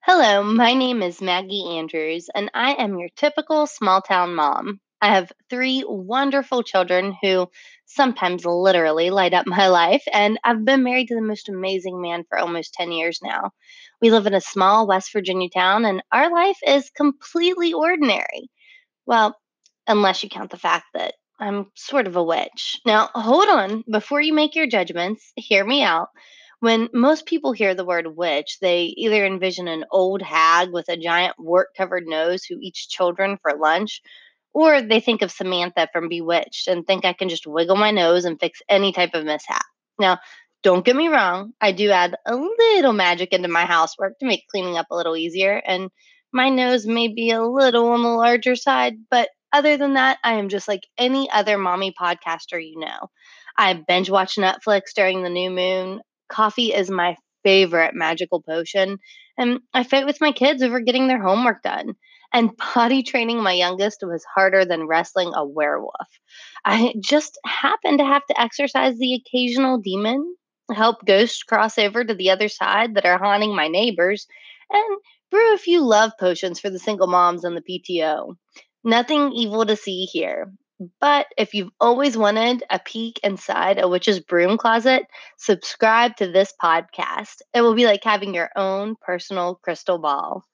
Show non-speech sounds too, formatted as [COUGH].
Hello, my name is Maggie Andrews, and I am your typical small town mom. I have three wonderful children who sometimes literally light up my [LAUGHS] life, and I've been married to the most amazing man for almost 10 years now. We live in a small West Virginia town, and our life is completely ordinary. Well, unless you count the fact that I'm sort of a witch. Now, hold on. Before you make your judgments, hear me out. When most people hear the word witch, they either envision an old hag with a giant wart covered nose who eats children for lunch, or they think of Samantha from Bewitched and think I can just wiggle my nose and fix any type of mishap. Now, don't get me wrong, I do add a little magic into my housework to make cleaning up a little easier, and my nose may be a little on the larger side, but other than that, I am just like any other mommy podcaster you know. I binge watch Netflix during the new moon. Coffee is my favorite magical potion, and I fight with my kids over getting their homework done. And [LAUGHS] potty training my youngest was harder than wrestling a werewolf. I just happen to have to exercise the occasional demon, help ghosts cross over to the other side that are haunting my neighbors, and brew a few love potions for the single moms on the PTO. Nothing evil to see here. But if you've always wanted a peek inside a witch's broom closet, subscribe to this podcast. It will be like having your own personal crystal ball.